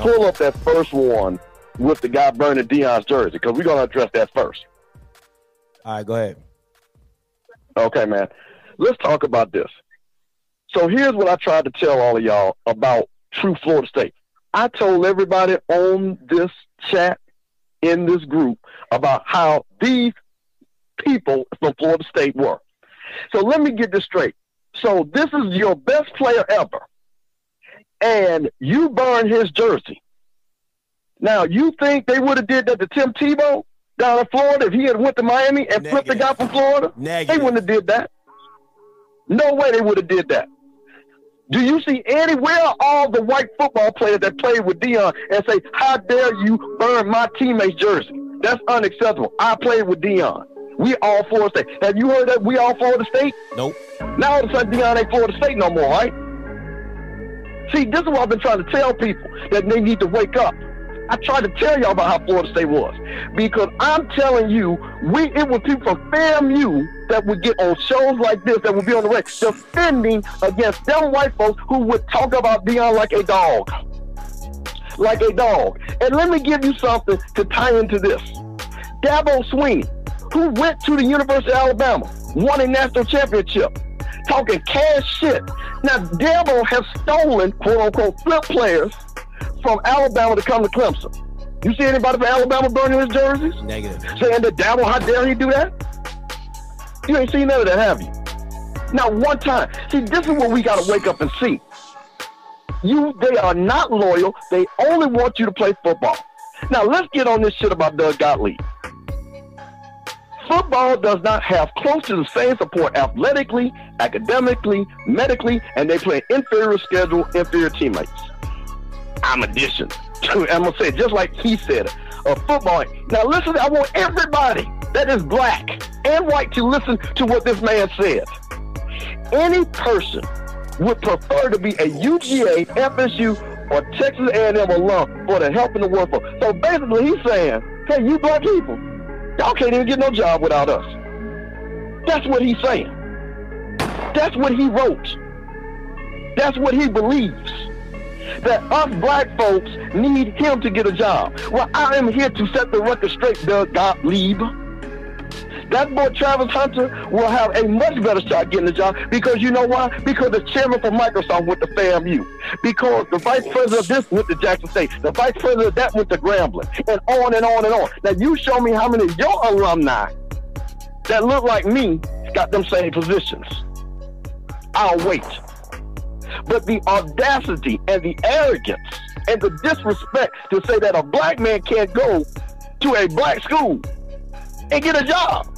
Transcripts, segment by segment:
Pull up that first one with the guy burning Deion's jersey because we're gonna address that first. all right, go ahead. Okay, man. Let's talk about this. So here's what I tried to tell all of y'all about True Florida State. I told everybody on this chat in this group about how these people from Florida State were. So let me get this straight. So this is your best player ever, and you burn his jersey. Now you think they would have did that to Tim Tebow down in Florida if he had went to Miami and flipped the guy from Florida? They wouldn't have did that. No way they would have did that. Do you see anywhere all the white football players that played with Deion and say, "How dare you burn my teammate's jersey"? That's unacceptable. I played with Deion. We all Florida State. Have you heard that we all Florida State? Nope. Now all of a sudden Deion ain't Florida State no more, right? See, this is what I've been trying to tell people that they need to wake up. I tried to tell y'all about how Florida State was because I'm telling you, we it was people from FAMU that would get on shows like this that would be on the radio defending against them white folks who would talk about Deion like a dog, like a dog. And let me give you something to tie into this. Dabo Swinney, who went to the University of Alabama, won a national championship, talking cash shit. Now, Dabo has stolen, quote unquote, flip players from Alabama to come to Clemson. You see anybody from Alabama burning his jerseys? Negative. Saying that Dabo, how dare he do that? You ain't seen none of that, have you? Not one time. See, this is what we got to wake up and see. You, they are not loyal. They only want you to play football. Now let's get on this shit about Doug Gottlieb. Football does not have close to the same support athletically, academically, medically, and they play inferior schedule, inferior teammates. I'm addition. I'm gonna say just like he said. A football. Now listen, I want everybody that is black and white to listen to what this man said. Any person would prefer to be a UGA, FSU, or Texas A&M alum for the help in the workforce. So basically, he's saying, "Hey, you black people, y'all can't even get no job without us." That's what he's saying. That's what he wrote. That's what he believes. That us black folks need him to get a job. Well, I am here to set the record straight, Doug Gottlieb. That boy Travis Hunter will have a much better shot getting a job because you know why? Because the chairman for Microsoft went to FAMU. Because the vice president of this went to Jackson State. The vice president of that went to Grambling. And on and on and on. Now you show me how many of your alumni that look like me got them same positions. I'll wait. But the audacity and the arrogance and the disrespect to say that a black man can't go to a black school and get a job.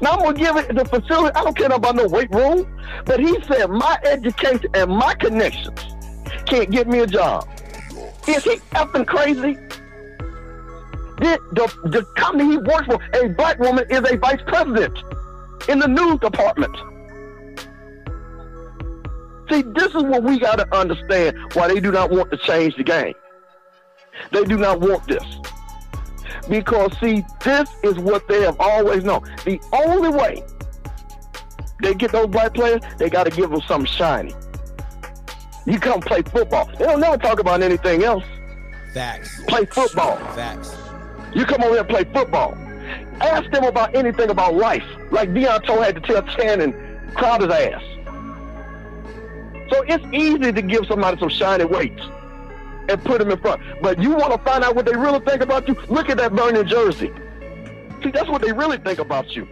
Now I'm gonna give it the facility. I don't care about no weight room, but he said my education and my connections can't get me a job. Is he effing crazy? The, the, the company he works for, a black woman is a vice president in the news department. See, this is what we got to understand why they do not want to change the game. They do not want this. Because, see, this is what they have always known. The only way they get those black players, they got to give them something shiny. You come play football. They don't never talk about anything else. Facts. Play football. Facts. You come over here and play football. Ask them about anything about life, like Deion Toe had to tell Channing Crowder's ass. So it's easy to give somebody some shiny weights and put them in front. But you want to find out what they really think about you? Look at that burning jersey. See, that's what they really think about you.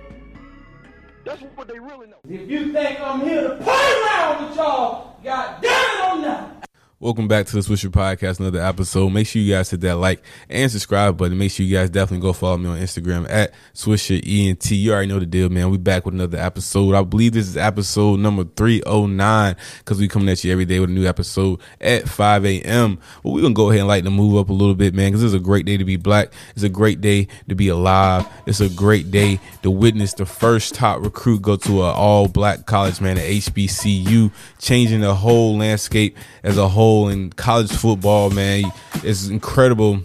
That's what they really know. If you think I'm here to play around with y'all, God damn it, I'm not. Welcome back to the Swisher Podcast, another episode. Make sure you guys hit that like and subscribe button. Make sure you guys definitely go follow me on Instagram at Swisher ENT. You already know the deal, man. We back with another episode. I believe this is episode number 309 because we coming at you every day with a new episode at 5 a.m. But we're going to go ahead and lighten the move up a little bit, man, because it's a great day to be black. It's a great day to be alive. It's a great day to witness the first top recruit go to an all black college, man, at HBCU, changing the whole landscape as a whole in college football, man. It's incredible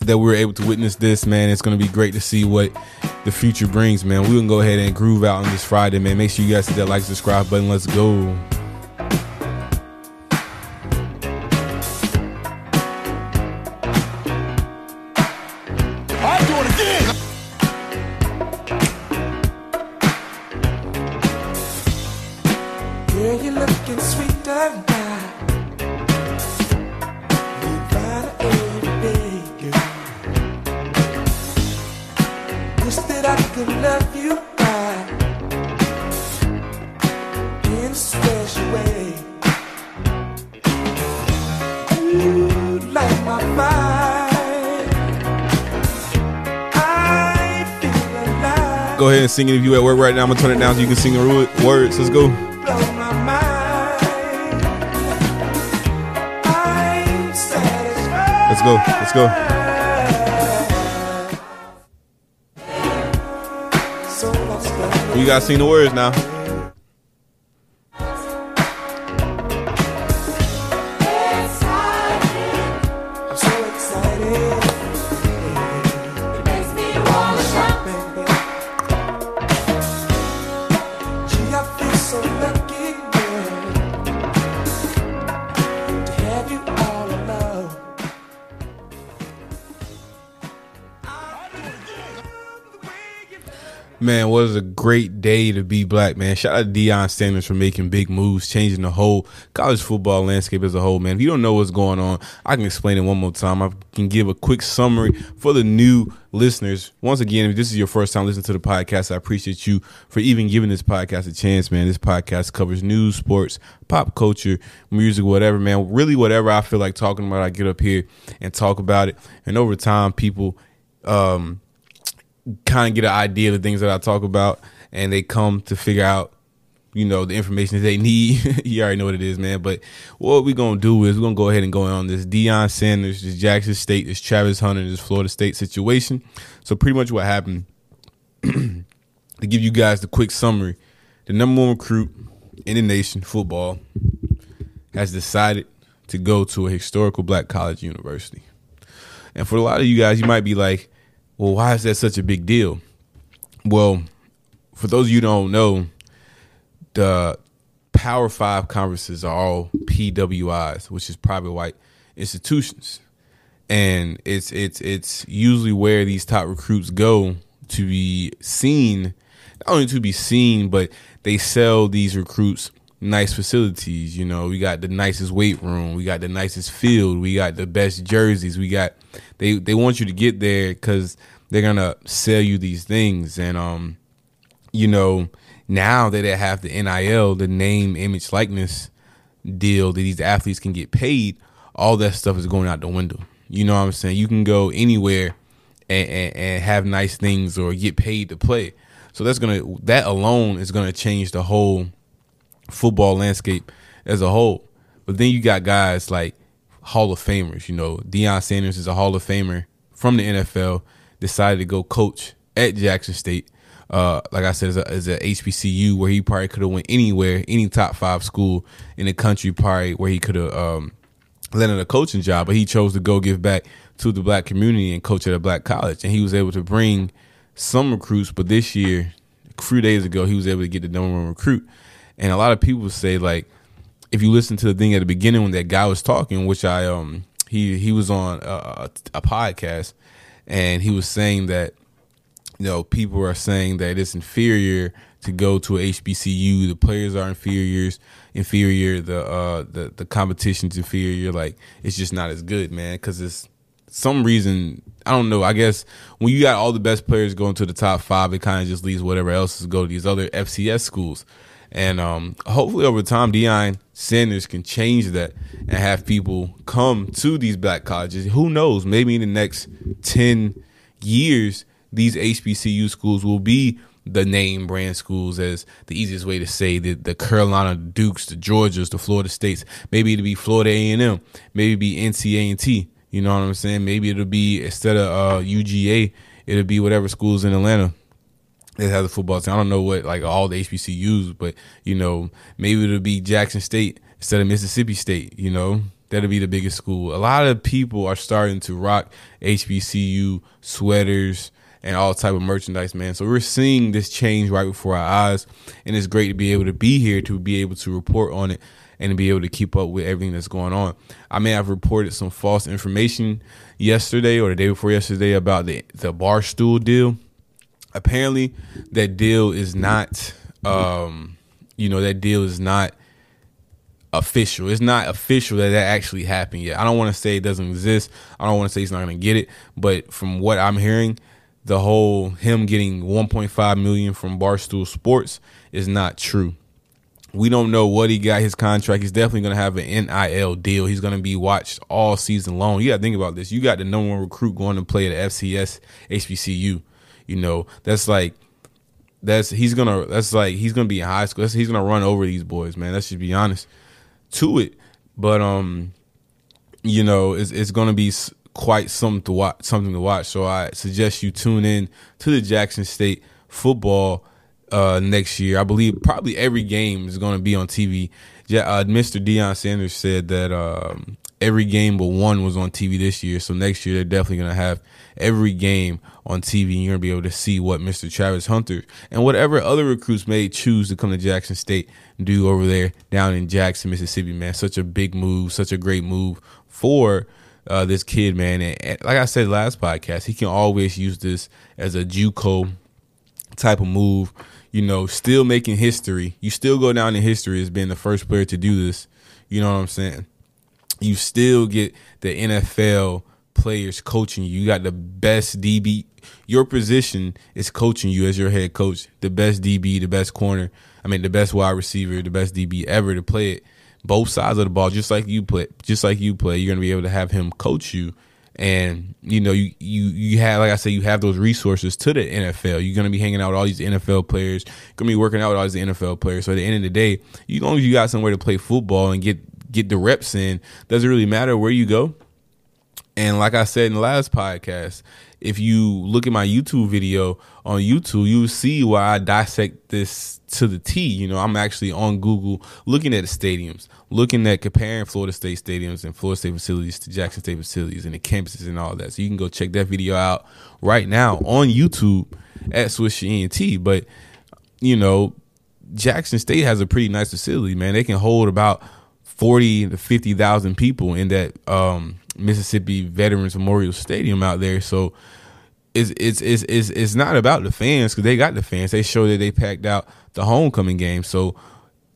that we are able to witness this, man. It's going to be great to see what the future brings, man. We're going to go ahead and groove out on this Friday, man. Make sure you guys hit that like, subscribe button. Let's go. I do it again. Girl, you're looking sweeter now. Could love you in a special way. You light my fire. I feel alive. Go ahead and sing it if you at work right now. I'm to turn it down so you can sing the words. Let's go. blow my mind. I'm satisfied. Let's go. Let's go. You guys seen the words now. Man, what is a great day to be black, man. Shout out to Deion Sanders for making big moves, changing the whole college football landscape as a whole, man. If you don't know what's going on, I can explain it one more time. I can give a quick summary for the new listeners. Once again, if this is your first time listening to the podcast, I appreciate you for even giving this podcast a chance, man. This podcast covers news, sports, pop culture, music, whatever, man. Really, whatever I feel like talking about, I get up here and talk about it. And over time, people, um, kind of get an idea of the things that I talk about, and they come to figure out, you know, the information that they need. you already know what it is, man. But what we're gonna do is we're gonna go ahead and go on this Deion Sanders, this Jackson State, this Travis Hunter, this Florida State situation. So pretty much what happened. to give you guys the quick summary, the number one recruit in the nation, football, has decided to go to a historical black college university. And for a lot of you guys, you might be like, well, why is that such a big deal? Well, for those of you don't know, the Power Five conferences are all PWIs, which is private white institutions, and it's it's it's usually where these top recruits go to be seen, not only to be seen, but they sell these recruits nice facilities. You know, we got the nicest weight room, we got the nicest field, we got the best jerseys, we got they they want you to get there because they're gonna sell you these things, and um, you know, now that they have the NIL, the name, image, likeness deal that these athletes can get paid, all that stuff is going out the window. You know what I'm saying? You can go anywhere and, and, and have nice things or get paid to play. So that's gonna that alone is gonna change the whole football landscape as a whole. But then you got guys like Hall of Famers. You know, Deion Sanders is a Hall of Famer from the NFL. Decided to go coach at Jackson State. Uh, like I said, as a, a HBCU where he probably could have went anywhere, any top five school in the country, probably where he could have um, landed a coaching job. But he chose to go give back to the black community and coach at a black college, and he was able to bring some recruits. But this year, a few days ago, he was able to get the number one recruit. And a lot of people say like, if you listen to the thing at the beginning when that guy was talking, which I um he he was on a, a podcast, and he was saying that you know people are saying that it's inferior to go to a HBCU. The players are inferiors, inferior. The uh the the competition's inferior. Like it's just not as good, man. Because it's some reason I don't know. I guess when you got all the best players going to the top five, it kind of just leaves whatever else is go to these other FCS schools. And um, hopefully over time, Deion Sanders can change that and have people come to these black colleges. Who knows? Maybe in the next 10 years, these HBCU schools will be the name brand schools as the easiest way to say the, the Carolina Dukes, the Georgias, the Florida States. Maybe it'll be Florida A&M. Maybe be NCA&T. You know what I'm saying? Maybe it'll be instead of uh, UGA, it'll be whatever schools in Atlanta that have the football team. I don't know what like all the HBCUs, but you know maybe it'll be Jackson State instead of Mississippi State. You know that'll be the biggest school. A lot of people are starting to rock HBCU sweaters and all type of merchandise, man. So we're seeing this change right before our eyes, and it's great to be able to be here to be able to report on it and to be able to keep up with everything that's going on. I may have reported some false information yesterday or the day before yesterday about the the Barstool deal. Apparently, that deal is not, um, you know, that deal is not official. It's not official that that actually happened yet. I don't want to say it doesn't exist. I don't want to say he's not going to get it. But from what I'm hearing, the whole him getting 1.5 million from Barstool Sports is not true. We don't know what he got his contract. He's definitely going to have an NIL deal. He's going to be watched all season long. You got to think about this. You got the number one recruit going to play at FCS HBCU. You know, that's like that's he's gonna that's like he's gonna be in high school. That's, he's gonna run over these boys, man. Let's just be honest to it. But um, you know, it's it's gonna be quite something to watch. Something to watch. So I suggest you tune in to the Jackson State football uh, next year. I believe probably every game is to be on TV. Yeah, uh, Mr. Deion Sanders said that um, every game but one was on TV this year. So next year they're definitely to have every game on TV. And you're to be able to see what Mr. Travis Hunter and whatever other recruits may choose to come to Jackson State do over there down in Jackson, Mississippi. Man, such a big move, such a great move for uh, this kid, man. And, and, like I said last podcast, he can always use this as a JUCO type of move. You know, still making history. You still go down in history as being the first player to do this. You know what I'm saying? You still get the NFL players coaching you. You got the best DB. Your position is coaching you as your head coach. The best DB, the best corner. I mean, the best wide receiver, the best DB ever to play it both sides of the ball, just like you play, just like you play. You're gonna be able to have him coach you, and you know you you you have like I said, you have those resources to the NFL. You're gonna be hanging out with all these NFL players. You're gonna be working out with all these NFL players. So at the end of the day, as long as you got somewhere to play football and get get the reps in, doesn't really matter where you go. And like I said in the last podcast, if you look at my YouTube video on YouTube, you see why I dissect this to the T. You know, I'm actually on Google looking at the stadiums, looking at comparing Florida State stadiums and Florida State facilities to Jackson State facilities and the campuses and all that. So you can go check that video out right now on YouTube at Swisher ENT. But you know, Jackson State has a pretty nice facility, man. They can hold about forty to fifty thousand people in that um, Mississippi Veterans Memorial Stadium out there. So it's it's it's it's, it's not about the fans because they got the fans. They showed that they packed out the homecoming game. So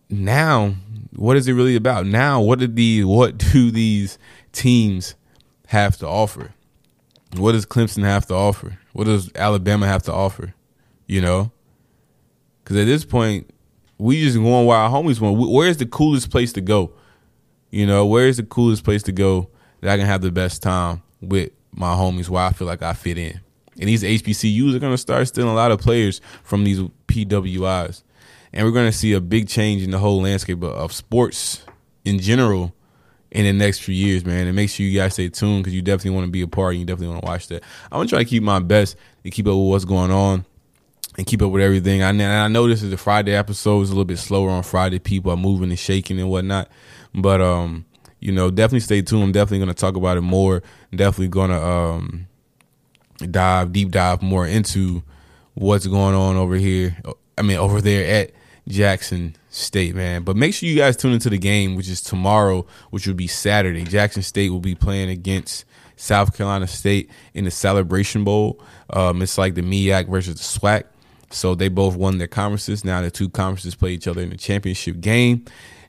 now, what is it really about? Now, what did the what do these teams have to offer? What does Clemson have to offer? What does Alabama have to offer? You know, because at this point, we just going where our homies want. Where's the coolest place to go? You know, where's the coolest place to go that I can have the best time with my homies where I feel like I fit in? And these HBCUs are going to start stealing a lot of players from these PWIs. And we're going to see a big change in the whole landscape of sports in general in the next few years, man. And make sure you guys stay tuned because you definitely want to be a part and you definitely want to watch that. I'm going to try to keep my best to keep up with what's going on and keep up with everything. I, I know this is the Friday episode. It's a little bit slower on Friday. People are moving and shaking and whatnot. But, um, you know, definitely stay tuned. I'm definitely to talk about it more. Definitely to, um, dive deep dive more into what's going on over here. I mean, over there at Jackson State, man. But make sure you guys tune into the game, which is tomorrow, which will be Saturday. Jackson State will be playing against South Carolina State in the Celebration Bowl. Um, it's like the MEAC versus the SWAC. So they both won their conferences. Now the two conferences play each other in the championship game.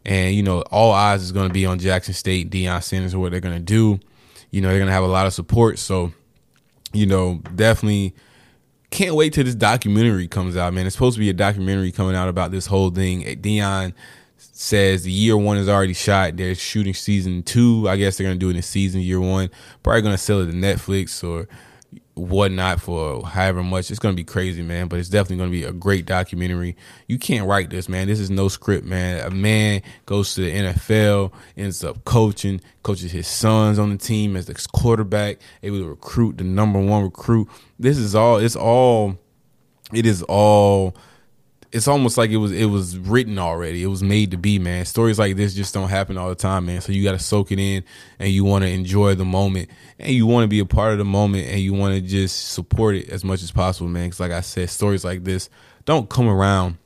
And, you know, all eyes is going to be on Jackson State, Deion Sanders, what they're going to do. You know, they're going to have a lot of support. So you know, definitely can't wait till this documentary comes out, man. It's supposed to be a documentary coming out about this whole thing. Eh, Deion says the year one is already shot. They're shooting season two. I guess they're gonna do it in season year one. Probably gonna sell it to Netflix or whatnot for however much. It's gonna be crazy, man. But it's definitely gonna be a great documentary. You can't write this, man. This is no script, man. A man goes to the NFL, ends up coaching, coaches his sons on the team as the quarterback, able to recruit the number one recruit. This is all. It's all. It is all it's almost like it was it was written already. It was made to be, man. Stories like this just don't happen all the time, man. So you got to soak it in and you want to enjoy the moment and you want to be a part of the moment and you want to just support it as much as possible, man. Cuz like I said, stories like this don't come around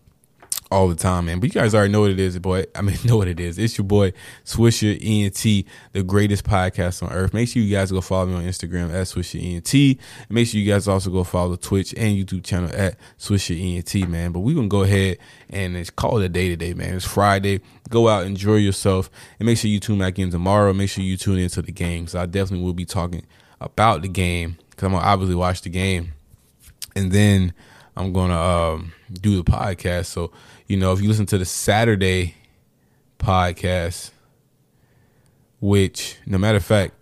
all the time, man. But you guys already know what it is, boy. I mean, know what it is. It's your boy Swisher ENT, the greatest podcast on earth. Make sure you guys go follow me on Instagram at Swisher ENT. And make sure you guys also go follow the Twitch and YouTube channel at Swisher ENT, man. But we're gonna go ahead and it's called a day today, man. It's Friday. Go out, enjoy yourself, and make sure you tune back in tomorrow. Make sure you tune into the game. So I definitely will be talking about the game because I'm gonna obviously watch the game, and then I'm gonna um, do the podcast. So you know, if you listen to the Saturday podcast, which, no matter of fact,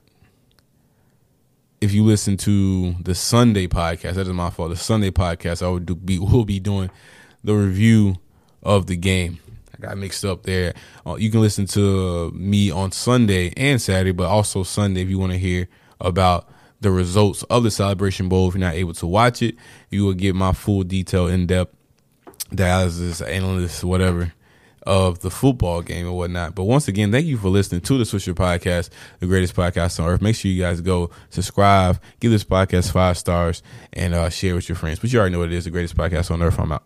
if you listen to the Sunday podcast, that is my fault. The Sunday podcast, I would do, be will be doing the review of the game. I got mixed up there. Uh, you can listen to me on Sunday and Saturday, but also Sunday if you want to hear about the results of the Celebration Bowl. If you're not able to watch it, you will get my full detail in depth dialysis analyst, whatever, of the football game and whatnot. But once again, thank you for listening to the Swisher Podcast, the greatest podcast on earth. Make sure you guys go subscribe, give this podcast five stars, and uh, share with your friends. But you already know what it is, the greatest podcast on earth. I'm out.